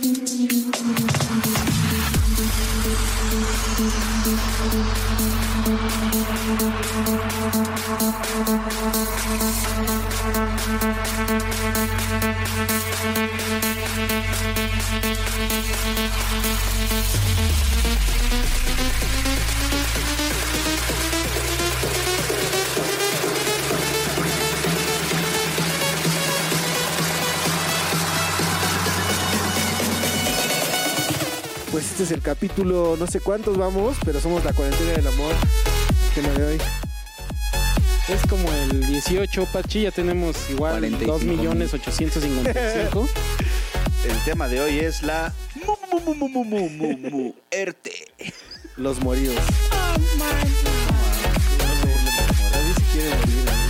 thank you capítulo, no sé cuántos vamos, pero somos la cuarentena del amor. Tema de hoy. Es como el 18, Pachi, ya tenemos igual 45 2 millones 855. El tema de hoy es la mu- mu- mu- mu- mu- mu- mu- muerte. Los moridos. Nadie se quiere morir.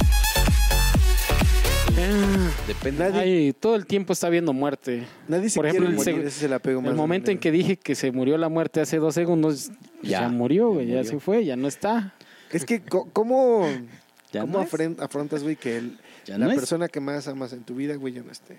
Depende. Nadie, ay, todo el tiempo está viendo muerte. nadie se por quiere ejemplo, el morir. seg- Ese es el apego más El momento en que dije que se murió la muerte hace dos segundos, ya, Ya, murió, güey, ya se fue, ya no está. Es que, ¿cómo, Ya cómo no afrontas, güey, que el- Ya la no es. persona que más amas en tu vida, güey, ya no esté?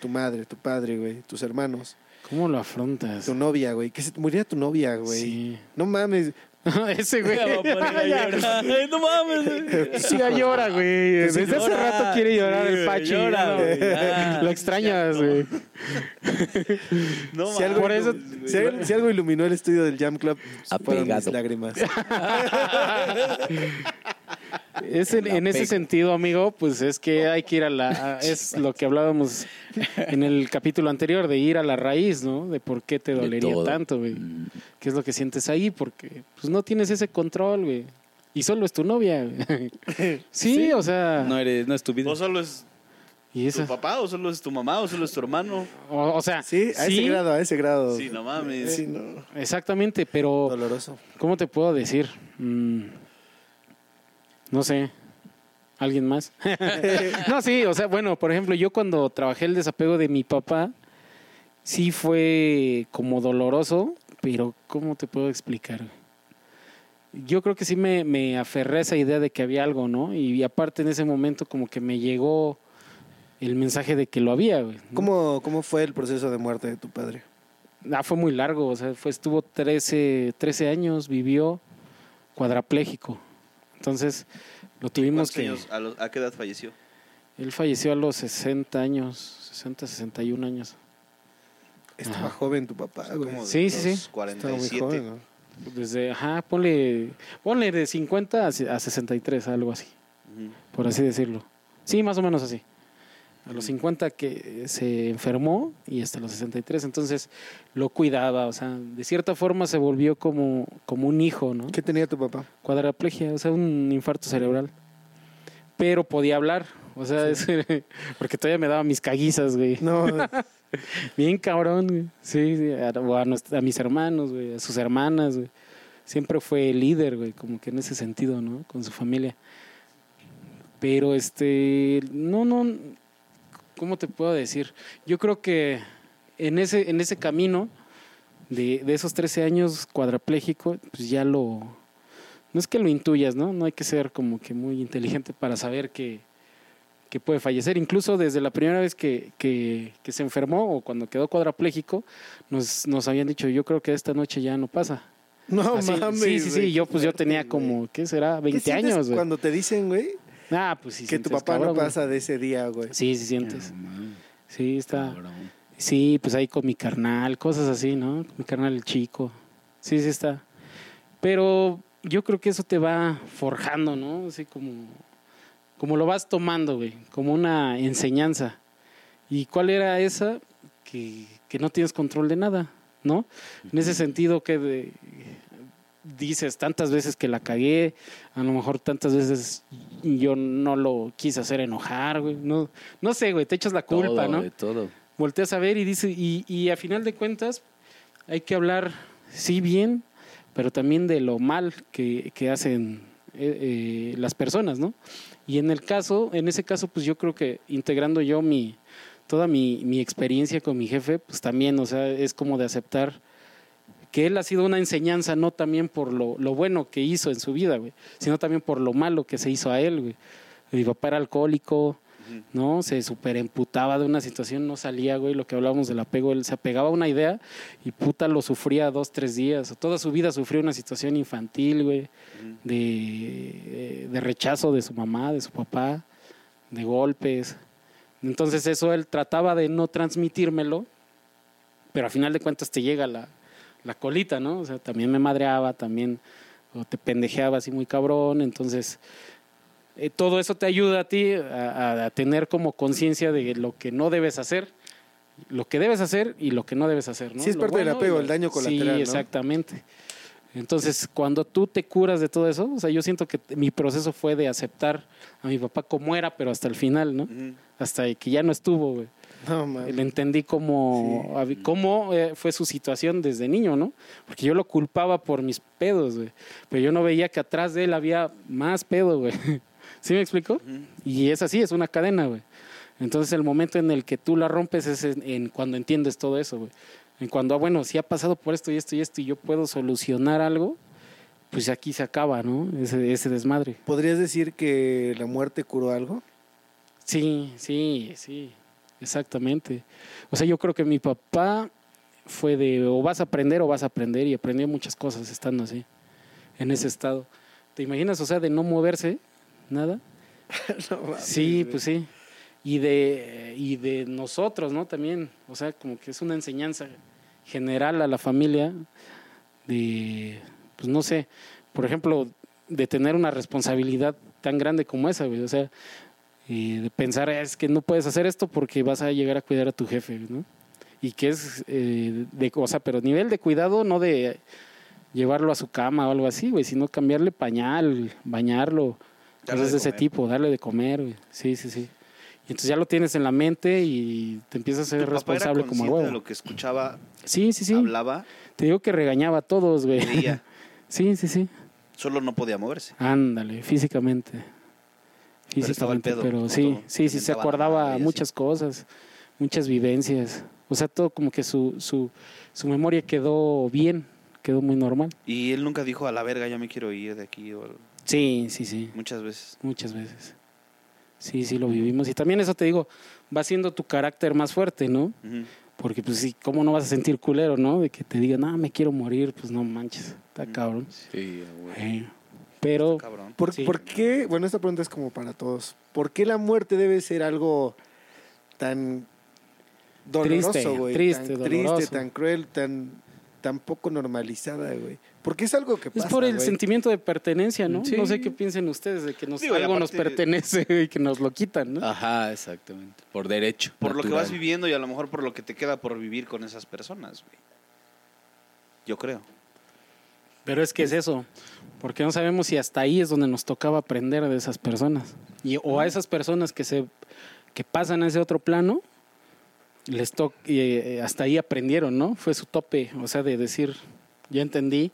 Tu madre, tu padre, güey, tus hermanos, ¿Cómo lo afrontas? tu novia, güey. Que se muriera tu novia, güey. Sí. No mames. Ese güey. No mames. Sí, ya llora, güey. Desde hace rato quiere llorar Sí, el Pachi. llora, ¿no? güey, ya. Lo extrañas, güey. No, Si algo, Por eso- si, algo, si algo iluminó el estudio del Jam Club, fueron mis lágrimas. Es en, en ese sentido, amigo, pues es que hay que ir a la... a- es lo que hablábamos en el capítulo anterior, de ir a la raíz, ¿no? De por qué te De dolería todo. tanto, güey. Mm. ¿Qué es lo que sientes ahí? Porque pues no tienes ese control, güey. Y solo es tu novia, güey. Sí, o sea... No, eres, no es tu vida. ¿O solo es y tu esa, papá, o solo es tu mamá, o solo es tu hermano? o, o sea, Sí, a ese grado, a ese grado. Sí, no mames. Sí, no. exactamente, pero... Doloroso. ¿Cómo te puedo decir? Mm, no sé. ¿Alguien más? no, sí, o sea, bueno, por ejemplo, yo cuando trabajé el desapego de mi papá, sí fue como doloroso, pero ¿cómo te puedo explicar? Yo creo que sí me, me aferré a esa idea de que había algo, ¿no? Y, aparte en ese momento como que me llegó el mensaje de que lo había, güey. ¿no? ¿Cómo, ¿Cómo fue el proceso de muerte de tu padre? Ah, fue muy largo, o sea, fue, estuvo 13, 13 años, vivió cuadraplégico. Entonces, lo tuvimos ¿Cuántos que... años? ¿A, los- a qué edad falleció? Él falleció a los 60 años, 60, 61 años. Estaba Ajá. joven tu papá, güey. Como de Sí, sí, los sí. Estaba muy 47. joven, ¿no? Desde, ajá, ponle, ponle de 50 a, se- a 63, algo así, Ujú. por así decirlo. Sí, más o menos así. A los 50 que se enfermó y hasta los 63, entonces lo cuidaba, o sea, de cierta forma se volvió como, como un hijo, ¿no? ¿Qué tenía tu papá? cuadraplegia, o sea, un infarto cerebral. Pero podía hablar, o sea, es- porque todavía me daba mis caguizas, güey. No, Bien cabrón, güey. Sí, sí, a, o a a mis hermanos, güey, a sus hermanas, güey. Siempre fue líder, güey, como que en ese sentido, ¿no? Con su familia. Pero este, no, no, ¿cómo te puedo decir? Yo creo que en ese, en ese camino de, de esos 13 años cuadraplégico, pues ya lo, no es que lo intuyas, ¿no? No hay que ser como que muy inteligente para saber que, que puede fallecer. Incluso desde la primera vez que, que, que se enfermó o cuando quedó cuadraplégico, nos, nos habían dicho, yo creo que esta noche ya no pasa. no Así- mames. sí, sí, sí, yo pues yo tenía como, ¿qué será? ¿Qué 20 sientes años, güey. Cuando te dicen, güey, Ah, pues sí. que tu papá no güey. pasa de ese día, güey. Sí, sí sientes. Sí, está. cabrón. Sí, pues ahí con mi carnal, cosas así, ¿no? Con mi carnal el chico. Sí, sí está. Pero yo creo que eso te va forjando, ¿no? Así como, como lo vas tomando, güey, como una enseñanza. ¿Y cuál era esa? Que, que no tienes control de nada, ¿no? En ese sentido que de- dices tantas veces que la cagué, a lo mejor tantas veces yo no lo quise hacer enojar, güey. No, no sé, güey, te echas la culpa, Todo, ¿no? De todo. volteas a ver y dice y, y a final de cuentas hay que hablar sí bien pero también de lo mal que, que hacen eh, eh, las personas no y en el caso en ese caso pues yo creo que integrando yo mi toda mi, mi experiencia con mi jefe pues también o sea es como de aceptar que él ha sido una enseñanza no también por lo, lo bueno que hizo en su vida güey sino también por lo malo que se hizo a él güey mi papá era alcohólico ¿no? Se superemputaba de una situación, no salía, güey, lo que hablábamos del apego, él se apegaba a una idea y puta lo sufría dos, tres días, toda su vida sufrió una situación infantil, güey, de, de rechazo de su mamá, de su papá, de golpes. Entonces eso él trataba de no transmitírmelo, pero a final de cuentas te llega la, la colita, ¿no? O sea, también me madreaba, también o te pendejeaba así muy cabrón, entonces eh, todo eso te ayuda a ti a, a tener como conciencia de lo que no debes hacer, lo que debes hacer y lo que no debes hacer, ¿no? Sí, es Lo parte del bueno apego, el daño colateral, Sí, ¿no? exactamente. Entonces, cuando tú te curas de todo eso, o sea, yo siento que mi proceso fue de aceptar a mi papá como era, pero hasta el final, ¿no? Hasta que ya no estuvo, güey. No. Le entendí cómo, habi- cómo eh, fue su situación desde niño, ¿no? Porque yo lo culpaba por mis pedos, güey. Pero yo no veía que atrás de él había más pedo, güey. ¿Sí me explico? Y es así, es una cadena, güey. Entonces el momento en el que tú la rompes es en, en cuando entiendes todo eso, güey. En cuando, ah, bueno, si ha pasado por esto y esto y esto y yo puedo solucionar algo, pues aquí se acaba, ¿no? Ese, ese desmadre. ¿Podrías decir que la muerte curó algo? Sí, sí, sí, exactamente. O sea, yo creo que mi papá fue de o vas a aprender o vas a aprender y aprendió muchas cosas estando así, en ese estado. ¿Te imaginas? O sea, de no moverse, nada. No Sí, pues sí. Y de, y de nosotros, ¿no? También, o sea, como que es una enseñanza general a la familia de, pues no sé, por ejemplo, de tener una responsabilidad tan grande como esa, güey. O sea, de pensar, es que no puedes hacer esto porque vas a llegar a cuidar a tu jefe, ¿no? Y que es, eh, de, o sea, pero nivel de cuidado, no de llevarlo a su cama o algo así, güey, sino cambiarle pañal, bañarlo, Darle cosas de de ese tipo, darle de comer, güey. Sí, sí, sí. Y entonces ya lo tienes en la mente y te empiezas a ser ¿Tu papá era responsable como consciente huevo. de lo que escuchaba, Sí, sí, sí. hablaba, Te digo que regañaba a todos, güey. Sí, sí, sí. Solo no podía moverse. Ándale, físicamente. Pero estaba al Físicamente, pedo, pero sí, sí, sí, se acordaba muchas cosas, muchas vivencias. O sea, todo como que su, su, su memoria quedó bien, quedó muy normal. Y él nunca dijo, a la verga, ya me quiero ir de aquí. O. Sí, sí, sí, Muchas veces. muchas veces. Sí, sí, lo vivimos. Y también eso te digo, va haciendo tu carácter más fuerte, ¿no? Ujú. Porque pues sí, ¿cómo no vas a sentir culero, no? De que te digan, no, me quiero morir, pues no manches, está cabrón. Sí, güey. Eh, Pero. ¿Por, Sí. por qué? Bueno, esta pregunta es como para todos. ¿Por qué la muerte debe ser algo tan doloroso, Triste, güey? triste, tan doloroso. triste, tan cruel, tan, tan poco normalizada, güey. Porque es algo que es pasa, por el sentimiento de pertenencia, ¿no? Sí. No sé qué piensen ustedes de que nos, Digo, algo nos pertenece y que nos lo quitan, ¿no? Ajá, exactamente. Por derecho. Por lo que vas viviendo y a lo mejor por lo que te queda por vivir con esas personas, güey. Yo creo. Pero es que es eso, porque no sabemos si hasta ahí es donde nos tocaba aprender de esas personas. Y, o a esas personas que se que pasan a ese otro plano, les to y, eh, hasta ahí aprendieron, ¿no? Fue su tope, o sea, de decir, ya entendí,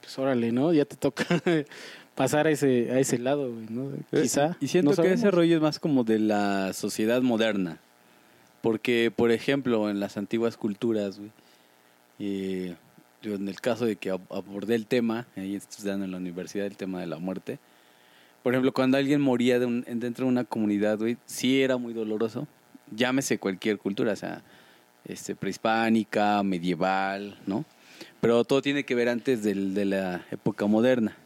pues órale, ¿no? Ya te toca pasar a ese, a ese lado, ¿no? Eh, Quizá. Y siento no que ese rollo es más como de la sociedad moderna. Porque, por ejemplo, en las antiguas culturas, güey, eh, yo en el caso de que ab- abordé el tema, ahí estudiando en la universidad el tema de la muerte, por ejemplo, cuando alguien moría de un- dentro de una comunidad, güey, sí era muy doloroso. Llámese cualquier cultura, o sea, este, prehispánica, medieval, ¿no? Pero todo tiene que ver antes del- de la época moderna.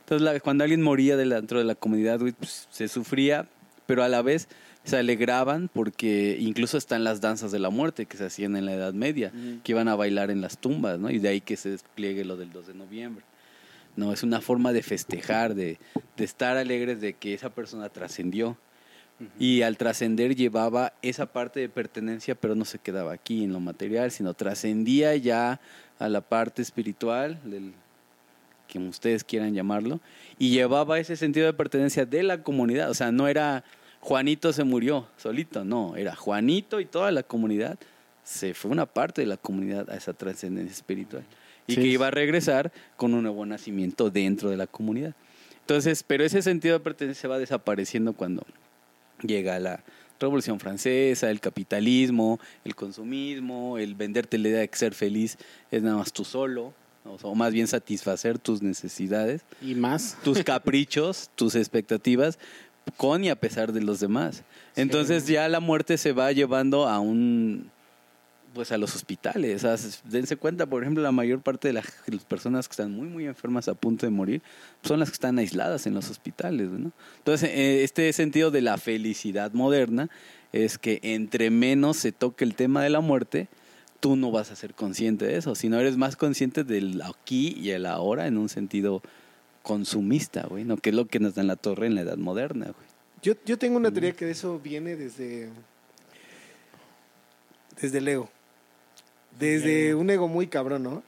Entonces, la- cuando alguien moría dentro de la comunidad, güey, pues, se sufría, pero a la vez se alegraban porque incluso están las danzas de la muerte que se hacían en la Edad Media, que iban a bailar en las tumbas, ¿no? Y de ahí que se despliegue lo del 2 de noviembre. No, es una forma de festejar, de, de estar alegres de que esa persona trascendió. Y al trascender llevaba esa parte de pertenencia, pero no se quedaba aquí en lo material, sino trascendía ya a la parte espiritual, del, como ustedes quieran llamarlo, y llevaba ese sentido de pertenencia de la comunidad. O sea, no era Juanito se murió solito, no, era Juanito y toda la comunidad. Se fue una parte de la comunidad a esa trascendencia espiritual. Y Sí. que iba a regresar con un nuevo nacimiento dentro de la comunidad. Entonces, pero ese sentido de pertenencia va desapareciendo cuando llega la Revolución Francesa, el capitalismo, el consumismo, el venderte la idea de que ser feliz es nada más tú solo, o, sea, o más bien satisfacer tus necesidades, Y más. tus caprichos, tus expectativas, con y a pesar de los demás. Entonces ya la muerte se va llevando a un pues a los hospitales. O sea, dense cuenta, por ejemplo, la mayor parte de las personas que están muy, muy enfermas a punto de morir son las que están aisladas en los hospitales. ¿no? Entonces, eh, este sentido de la felicidad moderna es que entre menos se toque el tema de la muerte, tú no vas a ser consciente de eso, sino eres más consciente del aquí y el ahora en un sentido consumista, güey, ¿no? Que es lo que nos da en la torre en la edad moderna, güey. Yo, yo tengo una teoría que de eso viene desde. Desde el ego. Desde un ego muy cabrón, ¿no?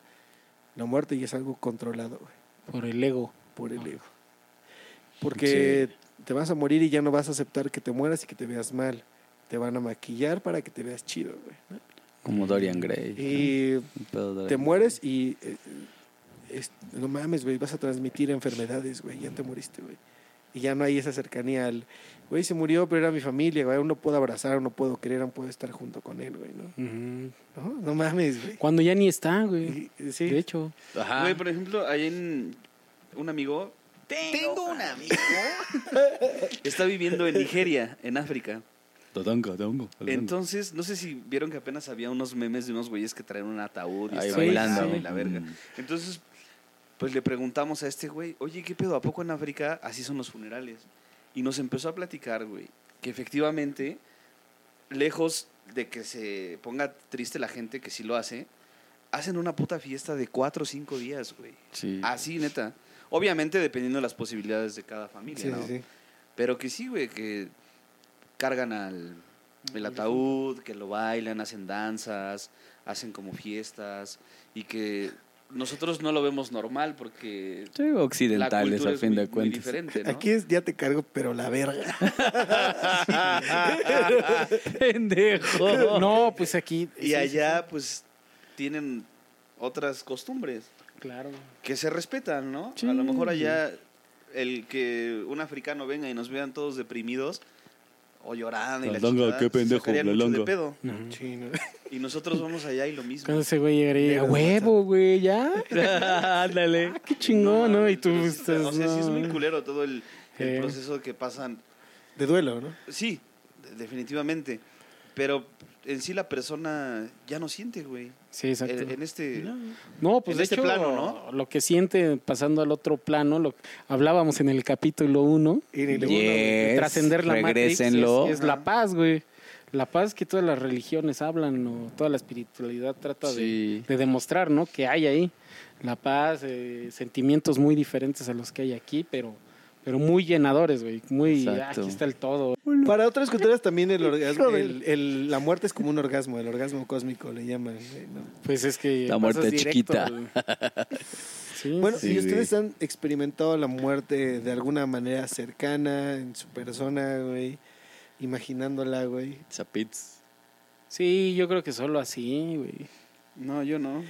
La muerte ya es algo controlado, güey. Por el ego. Por el ego. Porque te vas a morir y ya no vas a aceptar que te mueras y que te veas mal. Te van a maquillar para que te veas chido, güey. ¿no? Como Dorian Gray. Y te mueres y. eh, es- no mames, güey, vas a transmitir enfermedades, güey. Ya te moriste, güey. Y ya no hay esa cercanía al. Güey, se murió, pero era mi familia, güey. Aún no puedo abrazar, aún no puedo querer, aún puedo estar junto con él, güey, ¿no? No, no mames, güey. Cuando ya ni está, güey. Y- Sí. De hecho. Ajá. Güey, por ejemplo, ahí en un amigo. Tengo un amigo. Está viviendo en Nigeria, en África. Entonces, no sé si vieron que apenas había unos memes de unos güeyes que traen un ataúd y Ahí están bailando. la verga. Entonces, pues le preguntamos a este güey, oye, ¿qué pedo? ¿A poco en África así son los funerales? Y nos empezó a platicar, güey, que efectivamente, lejos de que se ponga triste la gente que sí lo hace, hacen una puta fiesta de cuatro o cinco días, güey. Sí. Así, neta. Obviamente dependiendo de las posibilidades de cada familia, Sí, ¿no? sí, sí. Pero que sí, güey, que cargan al el ataúd, que lo bailan, hacen danzas, hacen como fiestas y que nosotros no lo vemos normal porque Sí, la occidentales, a es fin muy, de muy cuentas. diferente, ¿no? Aquí es ya te cargo, pero la verga. Pendejo. No, pues aquí. y allá pues tienen otras costumbres Claro. que se respetan, ¿no? Sí. A lo mejor allá el que un africano venga y nos vean todos deprimidos o llorando y la La longa, chingada, qué pendejo, la mucho de pedo. Ujú. Sí, ¿no? Y nosotros vamos allá y lo mismo. Cuando ese güey llegaría, de huevo, güey, ya. Ándale. Ah, qué chingón, ¿no? Y tú está- estás. O sea, sí es no. muy culero todo el, el Sí. proceso que pasan. De duelo, ¿no? Sí, de- definitivamente. Pero en sí la persona ya no siente, güey. Sí, exacto. En, en este... No, pues en de este hecho, plano, ¿no? lo que siente pasando al otro plano, lo hablábamos en el capítulo 1, Y ni le- de Yes, trascender la Matrix, es, la paz, güey. La paz que todas las religiones hablan, o toda la espiritualidad trata de- de, demostrar, ¿no? Que hay ahí. La paz, eh, sentimientos muy diferentes a los que hay aquí, pero, pero muy llenadores, güey. Muy, ah, Exacto. aquí está el todo. Para otras culturas también el orgasmo, el- el- la muerte es como un orgasmo, el orgasmo cósmico le llaman. güey, ¿no? Pues es que. La muerte chiquita. Sí, Bueno, Sí, ¿y ustedes güey. han experimentado la muerte de alguna manera cercana en su persona, güey? Imaginándola, güey. Zapits. sí, yo creo que solo así, güey. No, yo no.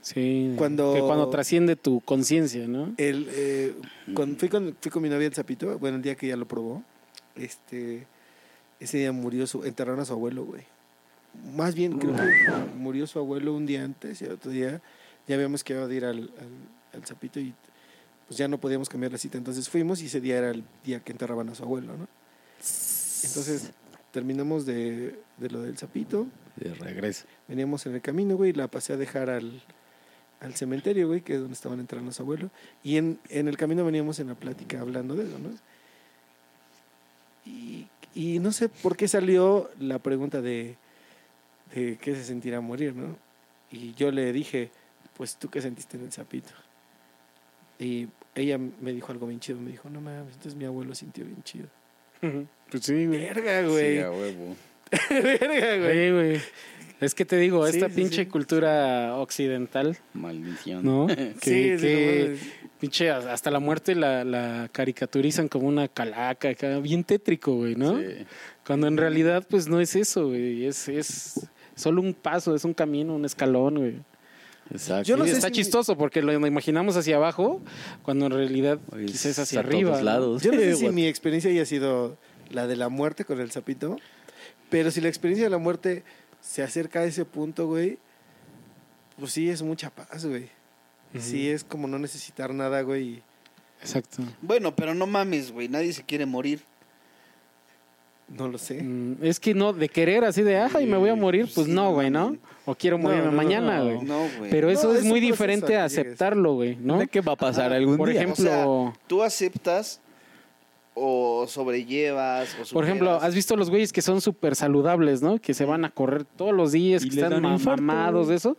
Sí. Cuando- Que cuando trasciende tu conciencia, ¿no? El, eh, cuando fui con, fui con mi novia el Zapito, bueno, el día que ella lo probó, este, ese día murió su, enterraron a su abuelo, güey. Más bien, creo que murió su abuelo un día antes y el otro día ya habíamos quedado de ir al, al, al Zapito y pues ya no podíamos cambiar la cita. Entonces fuimos y ese día era el día que enterraban a su abuelo, ¿no? Entonces terminamos de, de lo del Zapito, De regreso. veníamos en el camino, güey, y la pasé a dejar al, al cementerio, güey, que es donde estaban entrando los abuelos. Y en, en el camino veníamos en la plática hablando de eso, ¿no? Y, y no sé por qué salió la pregunta de, de qué se sentirá morir, ¿no? Y yo le dije, pues tú qué sentiste en el sapito. Y ella me dijo algo bien chido, me dijo, no mames, entonces mi abuelo sintió bien chido. Pues sí, güey. Verga, Sí, güey. a huevo. Verga, güey. Oye, güey. Es que te digo, Sí, esta sí, pinche sí. cultura occidental, Maldición. ¿no? que que pinche hasta la muerte la, la caricaturizan como una calaca, bien tétrico, güey, ¿no? Sí. Cuando en realidad, pues no es eso, güey. Es, es solo un paso, es un camino, un escalón, güey. Exacto. Yo no Y sé está si- chistoso porque lo imaginamos hacia abajo, cuando en realidad Oye, quizás es hacia a todos arriba. ¿no? lados. Yo no sé si mi experiencia haya sido la de la muerte con el sapito, pero si la experiencia de la muerte se acerca a ese punto, güey, pues sí es mucha paz, güey. Sí es como no necesitar nada, güey. Exacto. Bueno, pero no mames, güey. Nadie se quiere morir. No lo sé. Mm, Es que no, de querer así de, ay, me voy a morir, pues Sí, no, güey, ¿no? O quiero No, morirme no, no, mañana, no. güey. No, güey. Pero eso No, es muy diferente a aceptarlo, güey, ¿no? ¿De qué va a pasar algún Por día? ejemplo, O sea, tú aceptas o sobrellevas o Por ejemplo. ¿has visto los güeyes que son súper saludables, no? Que se van a correr todos los días, Y que están dan ma- infarto. mamados, eso?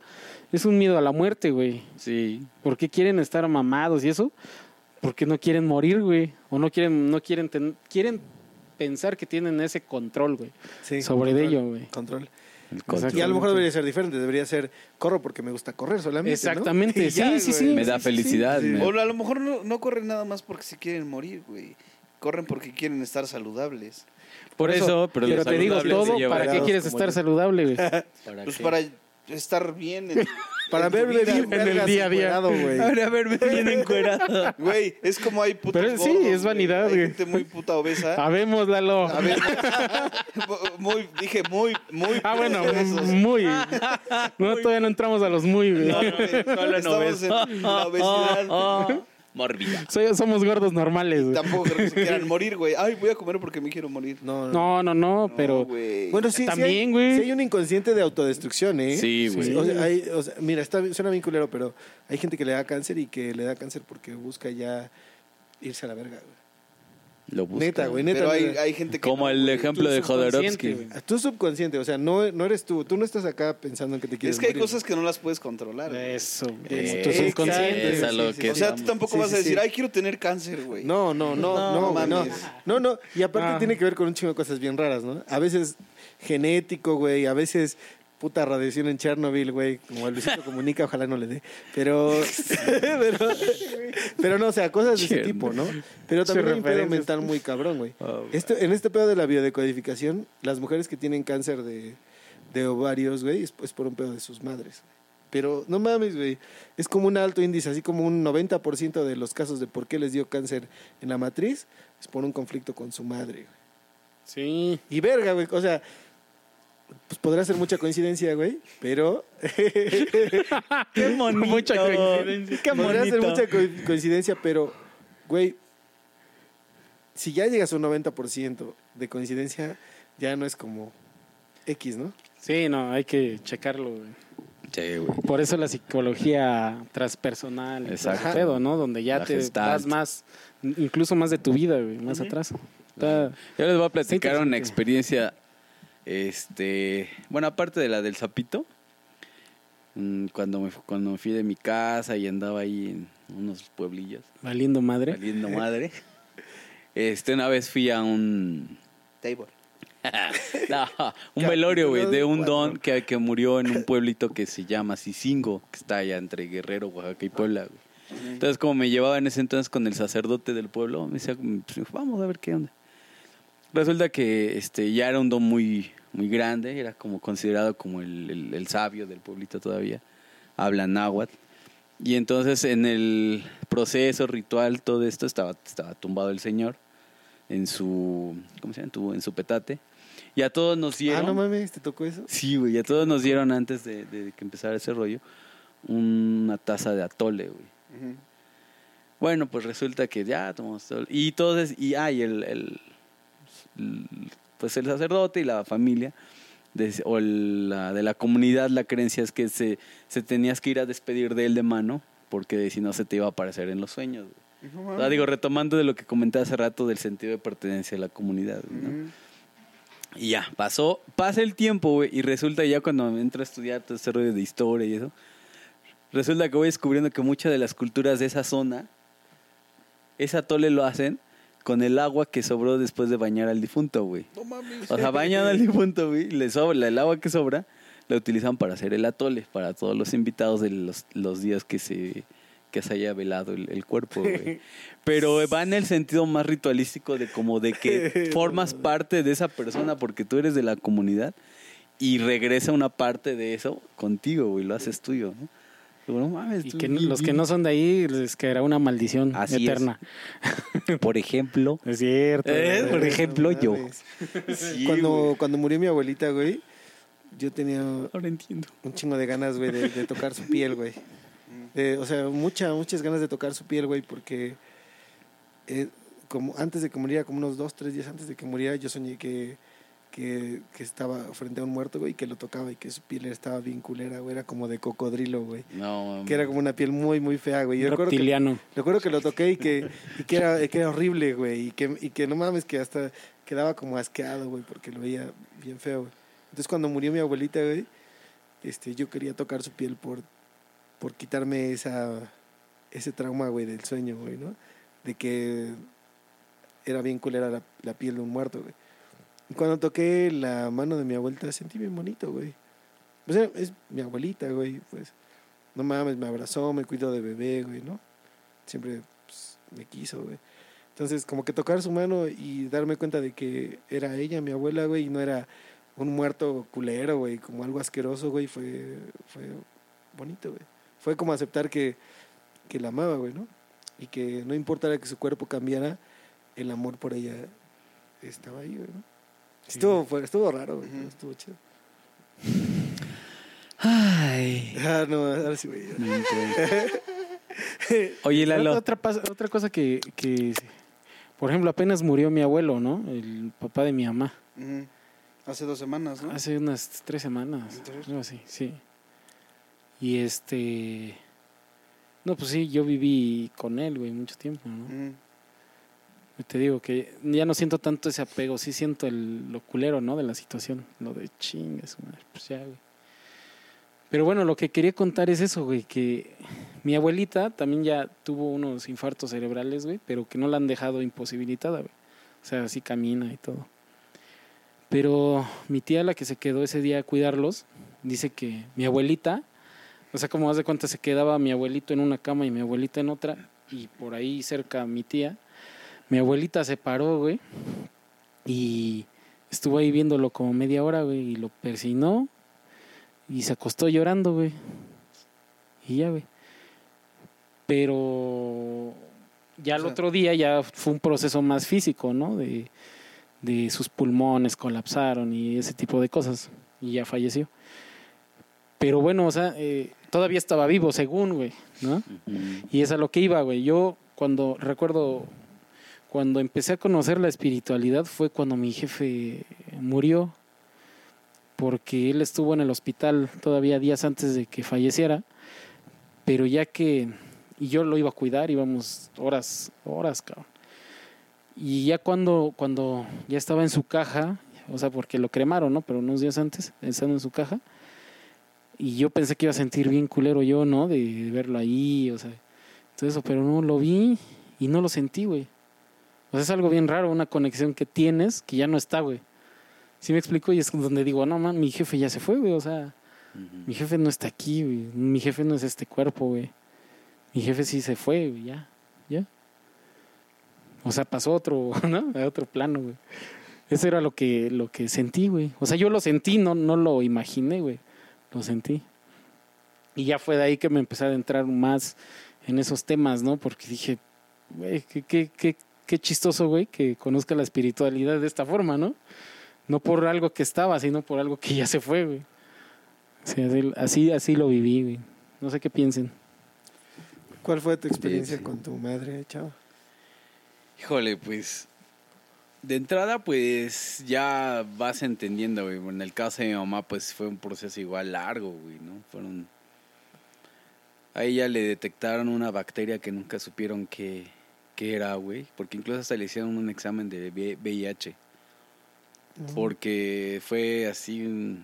Es un miedo a la muerte, güey. Sí. ¿Por qué quieren estar mamados y eso? Porque no quieren morir, güey. O no quieren, no quieren, ten- quieren pensar que tienen ese control, güey. Sí, sobre control, ello, güey. Control. Y a lo mejor debería ser diferente. Debería ser corro porque me gusta correr solamente. ¿no? Exactamente, ya, sí, sí, sí. Me da felicidad. sí. me- O a lo mejor no, no corren nada más porque se quieren morir, güey. Corren porque quieren estar saludables. Por eso, pero, Pero lo te digo todo, ¿para qué quieres estar yo. saludable, güey? ¿Para Pues qué? para estar bien. En, Para en tu verme vida, bien en el día a día. Ahora verme bien encuerado. Güey, es como hay putos Pero sí, gordos, es vanidad, Hay güey. gente muy puta obesa. Habemos, Lalo. A ver, muy, dije muy, muy. Ah, bueno, muy. No, todavía no entramos a los muy, güey. No, Estamos en la obesidad. Mórbida. Soy- somos gordos normales, güey. Tampoco creo que se quieran morir, güey. Ay, voy a comer porque me quiero morir. No, no. No, no, no, pero... Güey. Bueno, sí, También, hay, güey. sí hay un inconsciente de autodestrucción, ¿eh? Sí, güey. O sea, hay- o sea, mira, está, suena bien culero, pero hay gente que le da cáncer y que le da cáncer porque busca ya irse a la verga, güey. Lo busca. Neta, güey, neta. Pero hay, neta. hay gente que. Como no, el güey. ejemplo de Jodorowsky. güey. Tú subconsciente, o sea, no, no eres tú. Tú no estás acá pensando en que te quieres Es que hay morir. cosas que no las puedes controlar. güey. Eso, tu subconsciente. es a lo Sí, sí, que O sea, tú tampoco Sí, vas a decir, sí. ay, quiero tener cáncer, güey. No, no, no, No, no, mames. no, no. Y aparte Ah. tiene que ver con un chingo de cosas bien raras, ¿no? A veces genético, güey, a veces puta radiación en Chernobyl, güey, como el Luisito comunica, ojalá no le dé. Pero, pero, pero no, o sea, cosas de ese tipo, ¿no? Pero también hay un pedo mental muy cabrón, güey. Ah, Este, en este pedo de la biodecodificación, las mujeres que tienen cáncer de, de ovarios, güey, es, es por un pedo de sus madres. Pero no mames, güey. Es como un alto índice, así como un 90% de los casos de por qué les dio cáncer en la matriz es por un conflicto con su madre, güey. Sí. Y verga, güey. O sea, pues podrá ser mucha coincidencia, güey, pero Qué bonito. Mucha coincidencia. Qué podrá ser mucha co- coincidencia, pero, güey, si ya llegas a un 90% de coincidencia, ya no es como X, ¿no? Sí, no, hay que checarlo, güey. Sí, güey. Por eso la psicología transpersonal, Exacto. pedo, ¿no? Donde ya La te vas más, incluso más de tu vida, güey, más atrás. Está- Yo les voy a platicar una experiencia, este, bueno, aparte de la del sapito, mm, cuando me, cuando me fui de mi casa y andaba ahí en unos pueblillos, valiendo madre. valiendo madre, este, una vez fui a un, Table. no, un velorio, güey, de un don que, que murió en un pueblito que se llama Cicingo, que está allá entre Guerrero, Oaxaca y Puebla, güey. Entonces, como me llevaba en ese entonces con el sacerdote del pueblo, me decía, pues, vamos a ver qué onda. Resulta que este ya era un don muy, muy grande, era como considerado como el, el- el sabio del pueblito todavía. Habla náhuatl. Y entonces en el proceso ritual, todo esto, estaba, estaba tumbado el señor en su, ¿cómo se llama? En tu- En su petate. Y a todos nos dieron... Ah, no mames, ¿te tocó eso? Sí, güey, a todos nos dieron antes de, de que empezara ese rollo una taza de atole, güey. Bueno, pues resulta que ya tomamos todo. Y entonces, y el, el- pues el sacerdote y la familia, de- o la, de la comunidad, la creencia es que se, se tenías que ir a despedir de él de mano, porque si no se te iba a aparecer en los sueños. O sea, digo, retomando de lo que comenté hace rato del sentido de pertenencia a la comunidad. ¿no? Ujú. Y ya, pasó, pasa el tiempo, güey, y resulta ya cuando me entro a estudiar todo ese rollo de historia y eso, resulta que voy descubriendo que muchas de las culturas de esa zona, ese atole lo hacen con el agua que sobró después de bañar al difunto, güey. No mames. O sea, bañan al difunto, güey, le sobra, el agua que sobra la utilizan para hacer el atole, para todos los invitados de los, los días que se, que se haya velado el, el cuerpo, güey. Pero va en el sentido más ritualístico de como de que formas parte de esa persona porque tú eres de la comunidad y regresa una parte de eso contigo, güey, lo haces tuyo, ¿no? Pero no mames, Y tú- que los que no son de ahí les caerá una maldición Así es. eterna. Por ejemplo, Es, cierto. Eh, por ejemplo, yo. cuando, cuando murió mi abuelita, güey, yo tenía ahora entiendo. un chingo de ganas, güey, de, de tocar su piel, güey. De- o sea, mucha, muchas ganas de tocar su piel, güey, porque eh, como antes de que muriera, como unos dos, tres días antes de que muriera, yo soñé que, que, que estaba frente a un muerto, güey, que lo tocaba y que su piel estaba bien culera, güey, era como de cocodrilo, güey. No, Que era como una piel muy, muy fea, güey. Yo recuerdo que, Reptiliano. recuerdo que lo toqué y que, y que, era, que era horrible, güey. Y que, y que no mames, que hasta quedaba como asqueado, güey, porque lo veía bien feo, güey. Entonces cuando murió mi abuelita, güey, este, yo quería tocar su piel por, por quitarme esa, ese trauma, güey, del sueño, güey, ¿no? De que era bien culera la, la piel de un muerto, güey. Y cuando toqué la mano de mi abuelita, sentí bien bonito, güey. Pues era- es mi abuelita, güey, pues. No mames, me abrazó, me cuidó de bebé, güey, ¿no? Siempre pues, me quiso, güey. Entonces, como que tocar su mano y darme cuenta de que era ella, mi abuela, güey, y no era un muerto culero, güey, como algo asqueroso, güey, fue, fue bonito, güey. Fue como aceptar que, que la amaba, güey, ¿no? Y que no importara que su cuerpo cambiara, el amor por ella estaba ahí, güey, ¿no? Estuvo, fue, estuvo raro, güey, estuvo chido. Ay. Ah, no, ahora sí, güey. Oye, Lalo. Otra, otra cosa que, que, por ejemplo, apenas murió mi abuelo, ¿no? El papá de mi mamá. Hace dos semanas, ¿no? Hace unas tres semanas, ¿Tres? algo así, sí. Y este... No, pues sí, yo viví con él, güey, mucho tiempo, ¿no? Te digo que ya no siento tanto ese apego, sí siento el, lo culero, ¿no? De la situación, lo de chingas, pues ya, güey. Pero bueno, lo que quería contar es eso, güey, que mi abuelita también ya tuvo unos infartos cerebrales, güey, pero que no la han dejado imposibilitada, güey. O sea, sí camina y todo. Pero mi tía, la que se quedó ese día a cuidarlos, dice que mi abuelita, o sea, como haz de cuenta, se quedaba mi abuelito en una cama y mi abuelita en otra, y por ahí cerca mi tía, mi abuelita se paró, güey, y estuvo ahí viéndolo como media hora, güey, y lo persinó y se acostó llorando, güey. Y ya, güey. Pero ya el O sea- otro día ya fue un proceso más físico, ¿no? De, de sus pulmones colapsaron y ese tipo de cosas. Y ya falleció. Pero bueno, o sea, eh, todavía estaba vivo, según, güey, ¿no? Y es a lo que iba, güey. Yo cuando recuerdo, cuando empecé a conocer la espiritualidad fue cuando mi jefe murió, porque él estuvo en el hospital todavía días antes de que falleciera, pero ya que, y yo lo iba a cuidar, íbamos horas, horas, cabrón. Y ya cuando, cuando ya estaba en su caja, o sea, porque lo cremaron, ¿no? Pero unos días antes, estando en su caja, y yo pensé que iba a sentir bien culero yo, ¿no? De verlo ahí, o sea, todo eso, pero no lo vi y no lo sentí, güey. O sea, es algo bien raro, una conexión que tienes que ya no está, güey. ¿Sí me explico? Y es donde digo, no, man, mi jefe ya se fue, güey. O sea, mi jefe no está aquí, güey. Mi jefe no es este cuerpo, güey. Mi jefe sí se fue, güey, ya, ya. O sea, pasó otro, ¿no? A otro plano, güey. Eso era lo que, lo que sentí, güey. O sea, yo lo sentí, no, no lo imaginé, güey. Lo sentí. Y ya fue de ahí que me empecé a adentrar más en esos temas, ¿no? Porque dije, güey, qué, qué, qué, qué chistoso, güey, que conozca la espiritualidad de esta forma, ¿no? No por algo que estaba, sino por algo que ya se fue, güey. Así, así, así lo viví, güey. No sé qué piensen. ¿Cuál fue tu experiencia Sí. con tu madre, chavo? Híjole, pues. De entrada, pues ya vas entendiendo, güey. En el caso de mi mamá, pues fue un proceso igual largo, güey, ¿no? Fueron. A ella le detectaron una bacteria que nunca supieron qué, qué era, güey. Porque incluso hasta le hicieron un examen de VIH. Porque fue así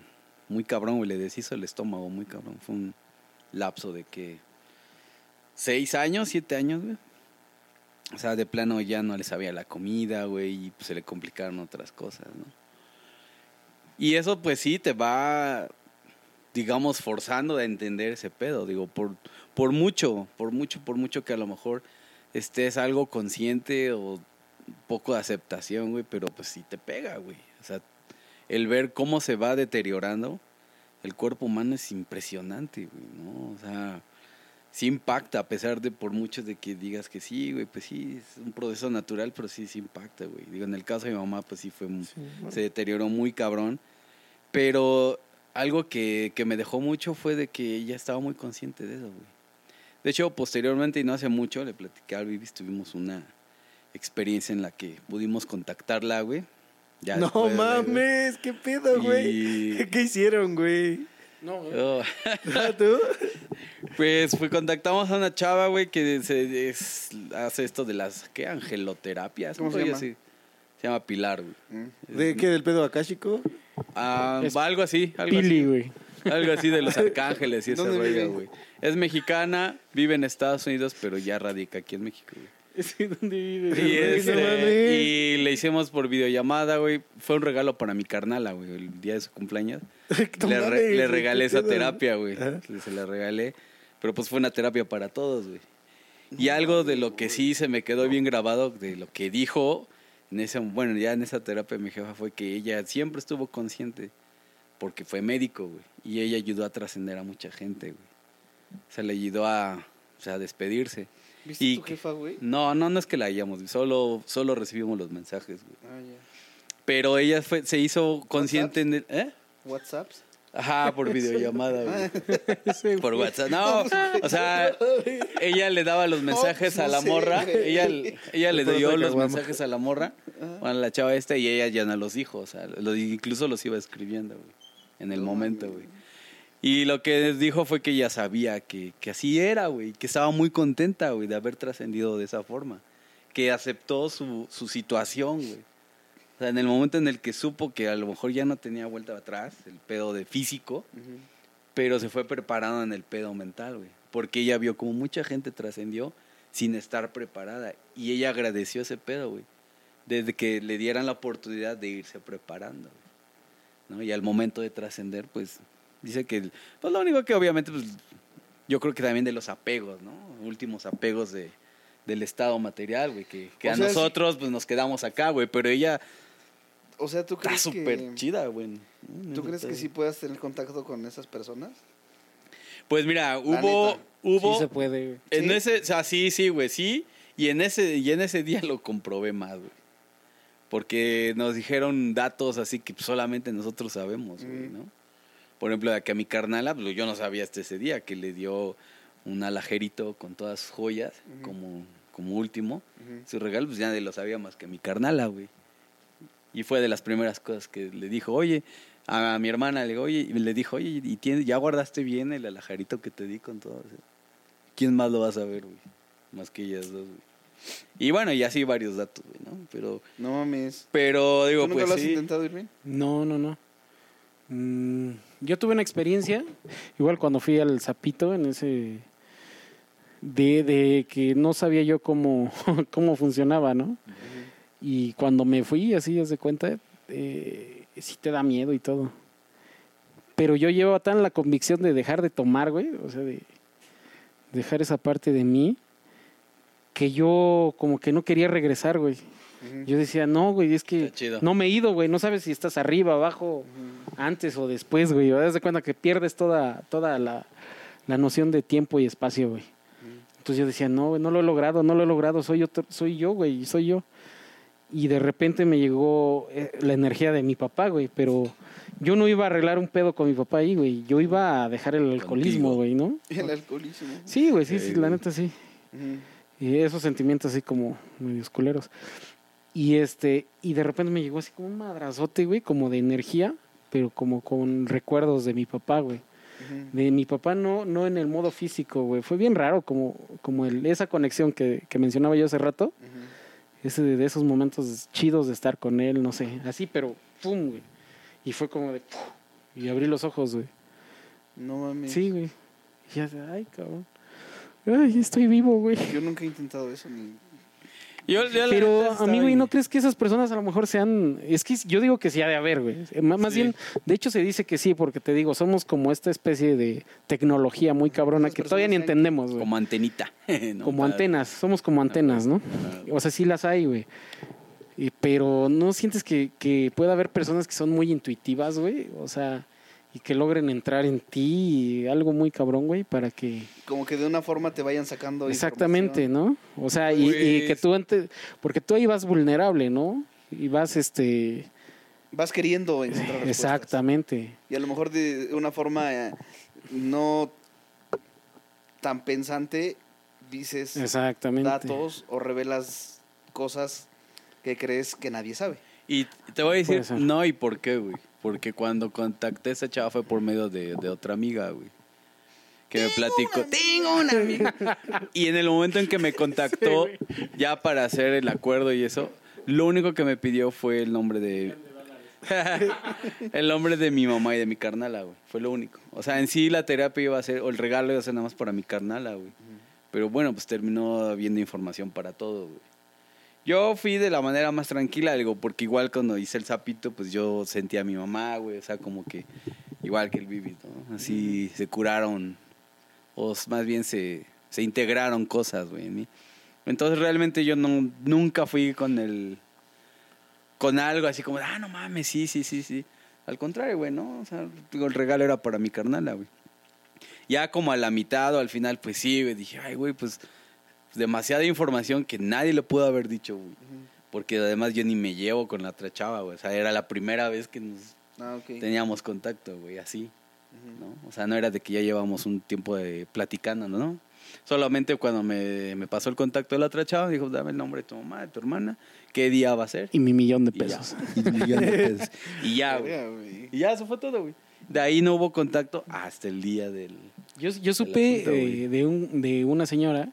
muy cabrón, güey. Le deshizo el estómago, muy cabrón. Fue un lapso de que. Seis años, siete años, güey. O sea, de plano ya no le sabía la comida, güey, y pues, se le complicaron otras cosas, ¿no? Y eso, pues sí, te va, digamos, forzando a entender ese pedo. Digo, por, por mucho, por mucho, por mucho que a lo mejor estés algo consciente o poco de aceptación, güey, pero pues sí te pega, güey. O sea, el ver cómo se va deteriorando el cuerpo humano es impresionante, güey, ¿no? O sea, sí impacta, a pesar de por muchos de que digas que sí, güey, pues sí, es un proceso natural, pero sí, sí impacta, güey. Digo, en el caso de mi mamá, pues sí fue, Sí, bueno. se deterioró muy cabrón, pero algo que, que me dejó mucho fue de que ella estaba muy consciente de eso, güey. De hecho, posteriormente, y no hace mucho, le platicé a Vivis, tuvimos una experiencia en la que pudimos contactarla, güey. Ya no después mames, qué pedo, güey. Y- ¿Qué hicieron, güey? No, güey. Oh, ¿Ah, ¿Tú? Pues fue, contactamos a una chava, güey, que se, es- hace esto de las, ¿qué? Angeloterapias. ¿Cómo se llama? sí. Se llama Pilar, güey. ¿De qué? ¿Del pedo akáshico? Ah, Es algo así. Algo Pili, así. güey. Algo así de los arcángeles y ese ¿Dónde vive? rollo, güey. Es mexicana, vive en Estados Unidos, pero ya radica aquí en México, güey. Sí, ¿dónde vive? Y, este, y le hicimos por videollamada, güey. Fue un regalo para mi carnala, güey, el día de su cumpleaños. Le, re- le regalé esa terapia, güey. Se la regalé. Pero pues fue una terapia para todos, güey. Y algo de lo que sí se me quedó bien grabado, de lo que dijo, en ese, bueno, ya en esa terapia mi jefa fue que ella siempre estuvo consciente, porque fue médico, güey. Y ella ayudó a trascender a mucha gente, güey. O sea, le ayudó a, o sea, a despedirse. ¿Viste Y tu jefa, güey? No, no, no es que la hayamos, solo, solo recibimos los mensajes, güey. Ah, ya. Pero ella fue, se hizo consciente en el, ¿eh? ¿WhatsApps? Ajá, por videollamada, güey. Por WhatsApp. No, o sea, ella le daba los mensajes a la morra. Ella, ella le dio los mensajes a la morra, a la chava esta, y ella ya no los dijo. O sea, incluso los iba escribiendo, güey. En el momento, güey. Y lo que dijo fue que ella sabía que, que así era, güey. Que estaba muy contenta, güey, de haber trascendido de esa forma. Que aceptó su, su situación, güey. O sea, en el momento en el que supo que a lo mejor ya no tenía vuelta atrás, el pedo de físico, pero se fue preparando en el pedo mental, güey. Porque ella vio como mucha gente trascendió sin estar preparada. Y ella agradeció ese pedo, güey. Desde que le dieran la oportunidad de irse preparando, güey. ¿No? Y al momento de trascender, pues, dice que, pues lo único que obviamente, pues, yo creo que también de los apegos, ¿no? Últimos apegos de, del estado material, güey. Que, a sea, nosotros, pues, nos quedamos acá, güey. Pero ella O sea, ¿tú está crees súper que... chida, güey. ¿Tú crees que sí puedas tener contacto con esas personas? Pues mira, hubo, hubo, Sí se puede, güey. En ¿Sí? ese, o sea, sí, sí, güey, sí. Y en ese, y en ese día lo comprobé más, güey. Porque nos dijeron datos así que solamente nosotros sabemos, güey, Mm. ¿no? Por ejemplo, de que a mi carnala, pues yo no sabía hasta ese día que le dio un alajerito con todas sus joyas como, como último. Su regalo, pues ya nadie lo sabía más que mi carnala, güey. Y fue de las primeras cosas que le dijo, oye, a mi hermana le, digo, oye, y le dijo, oye, ¿y ya guardaste bien el alajarito que te di con todo? eso?" ¿Quién más lo va a saber, güey? Más que ellas dos, güey. Y bueno, y así varios datos, güey, ¿no? Pero, No mames. pero digo, ¿Tú nunca pues lo has sí. intentado, Irving? No, no, no. Mm, yo tuve una experiencia, igual cuando fui al Zapito, en ese. De, de que no sabía yo cómo, cómo funcionaba, ¿no? Y cuando me fui, así, haz de cuenta, eh, sí te da miedo y todo. Pero yo llevo tan la convicción de dejar de tomar, güey, o sea, de dejar esa parte de mí, que yo como que no quería regresar, güey. Yo decía, no, güey, es que no me he ido, güey. No sabes si estás arriba, abajo, antes o después, güey. Te das de cuenta que pierdes toda, toda la, la noción de tiempo y espacio, güey. Entonces yo decía, no, güey, no lo he logrado, no lo he logrado. Soy, otro, soy yo, güey, soy yo. Y de repente me llegó eh, la energía de mi papá, güey. Pero yo no iba a arreglar un pedo con mi papá ahí, güey. Yo iba a dejar el alcoholismo, Contigo. güey, ¿no? El alcoholismo. Sí, güey, sí, Sí, sí, la neta sí. Y esos sentimientos así como medios culeros. Y este, y de repente me llegó así como un madrazote, güey, como de energía, pero como con recuerdos de mi papá, güey. De mi papá no, no en el modo físico, güey. Fue bien raro, como, como el, esa conexión que, que mencionaba yo hace rato. Ese de, de esos momentos chidos de estar con él, no sé. Así, pero pum, güey. Y fue como de. ¡puf! Y abrí los ojos, güey. No mames. Sí, güey. Y ya, ay, cabrón. Ay, estoy vivo, güey. Yo nunca he intentado eso ni... Yo, yo Pero, neta estaba amigo, ¿y en- no crees que esas personas a lo mejor sean... Es que yo digo que sí ha de haber, güey. Eh, má- Más Sí. bien, de hecho se dice que sí, porque te digo, somos como esta especie de tecnología muy cabrona que todavía ni entendemos, güey. Como antenita. ¿no? Como antenas, somos como antenas, ¿no? O sea, sí las hay, güey. Pero no sientes que, que pueda haber personas que son muy intuitivas, güey. O sea, y que logren entrar en ti y algo muy cabrón, güey, para que... Como que de una forma te vayan sacando Exactamente. ¿no? O sea, y, y que Pues- tú antes... Porque tú ahí vas vulnerable, ¿no? Y vas, este... Vas queriendo encontrar respuestas. Exactamente. Y a lo mejor de una forma eh, no tan pensante dices Exactamente. datos o revelas cosas que crees que nadie sabe. Y te voy a decir, no, ¿y por qué, güey? Porque cuando contacté a esa chava fue por medio de, de otra amiga, güey. Que me platicó. Tengo una amiga. y en el momento en que me contactó, ya para hacer el acuerdo y eso, lo único que me pidió fue el nombre de. el nombre de mi mamá y de mi carnala, güey. Fue lo único. O sea, en sí la terapia iba a ser, o el regalo iba a ser nada más para mi carnala, güey. Pero bueno, pues terminó habiendo información para todo, güey. Yo fui de la manera más tranquila, digo, porque igual cuando hice el sapito, pues yo sentía a mi mamá, güey, o sea, como que igual que el Vivi, ¿no? Así se curaron, o más bien se, se integraron cosas, güey, en mí. Entonces realmente yo no, nunca fui con el, con algo así como, ah, no mames, sí, sí, sí, sí. Al contrario, güey, ¿no? O sea, el regalo era para mi carnala, güey. Ya como a la mitad o al final, pues sí, güey, dije, ay, güey, pues demasiada información que nadie le pudo haber dicho, güey. Porque además yo ni me llevo con la otra chava, güey. O sea, era la primera vez que nos Ah, teníamos contacto, güey, así, ¿no? O sea, no era de que ya llevamos un tiempo de platicando, ¿no? Solamente cuando me, me pasó el contacto de la otra chava, dijo, dame el nombre de tu mamá, de tu hermana, qué día va a ser. Y mi millón de Y ya. pesos. Y millón de pesos. Y ya, güey. Y ya, eso fue todo, güey. De ahí no hubo contacto hasta el día del... Yo, yo supe eh, de, un, de una señora,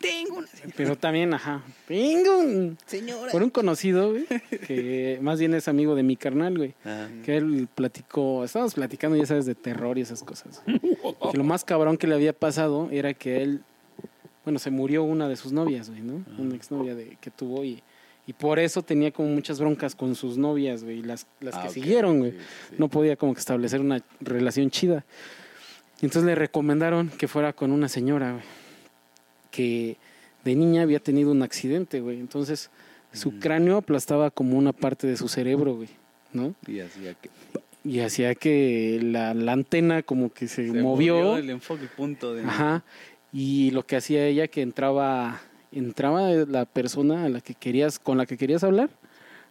Tengo una... pero también, ajá, tengo un- Señora. por un conocido, güey, que más bien es amigo de mi carnal, güey. Ah, Que él platicó, estábamos platicando, ya sabes, de terror y esas cosas. Que lo más cabrón que le había pasado era que él, bueno, se murió una de sus novias, güey, ¿no? Una exnovia de, que tuvo y, y por eso tenía como muchas broncas con sus novias, güey, y las, las Ah, que siguieron, güey. sí, sí. No podía como que establecer una relación chida. Y entonces le recomendaron que fuera con una señora, güey, que de niña había tenido un accidente, güey. Entonces su Mm. cráneo aplastaba como una parte de su cerebro, güey, ¿no? Y ya que... y hacía que la, la antena como que se, Se movió. el enfoque, punto de... Ajá. Y lo que hacía ella que entraba entraba la persona a la que querías con la que querías hablar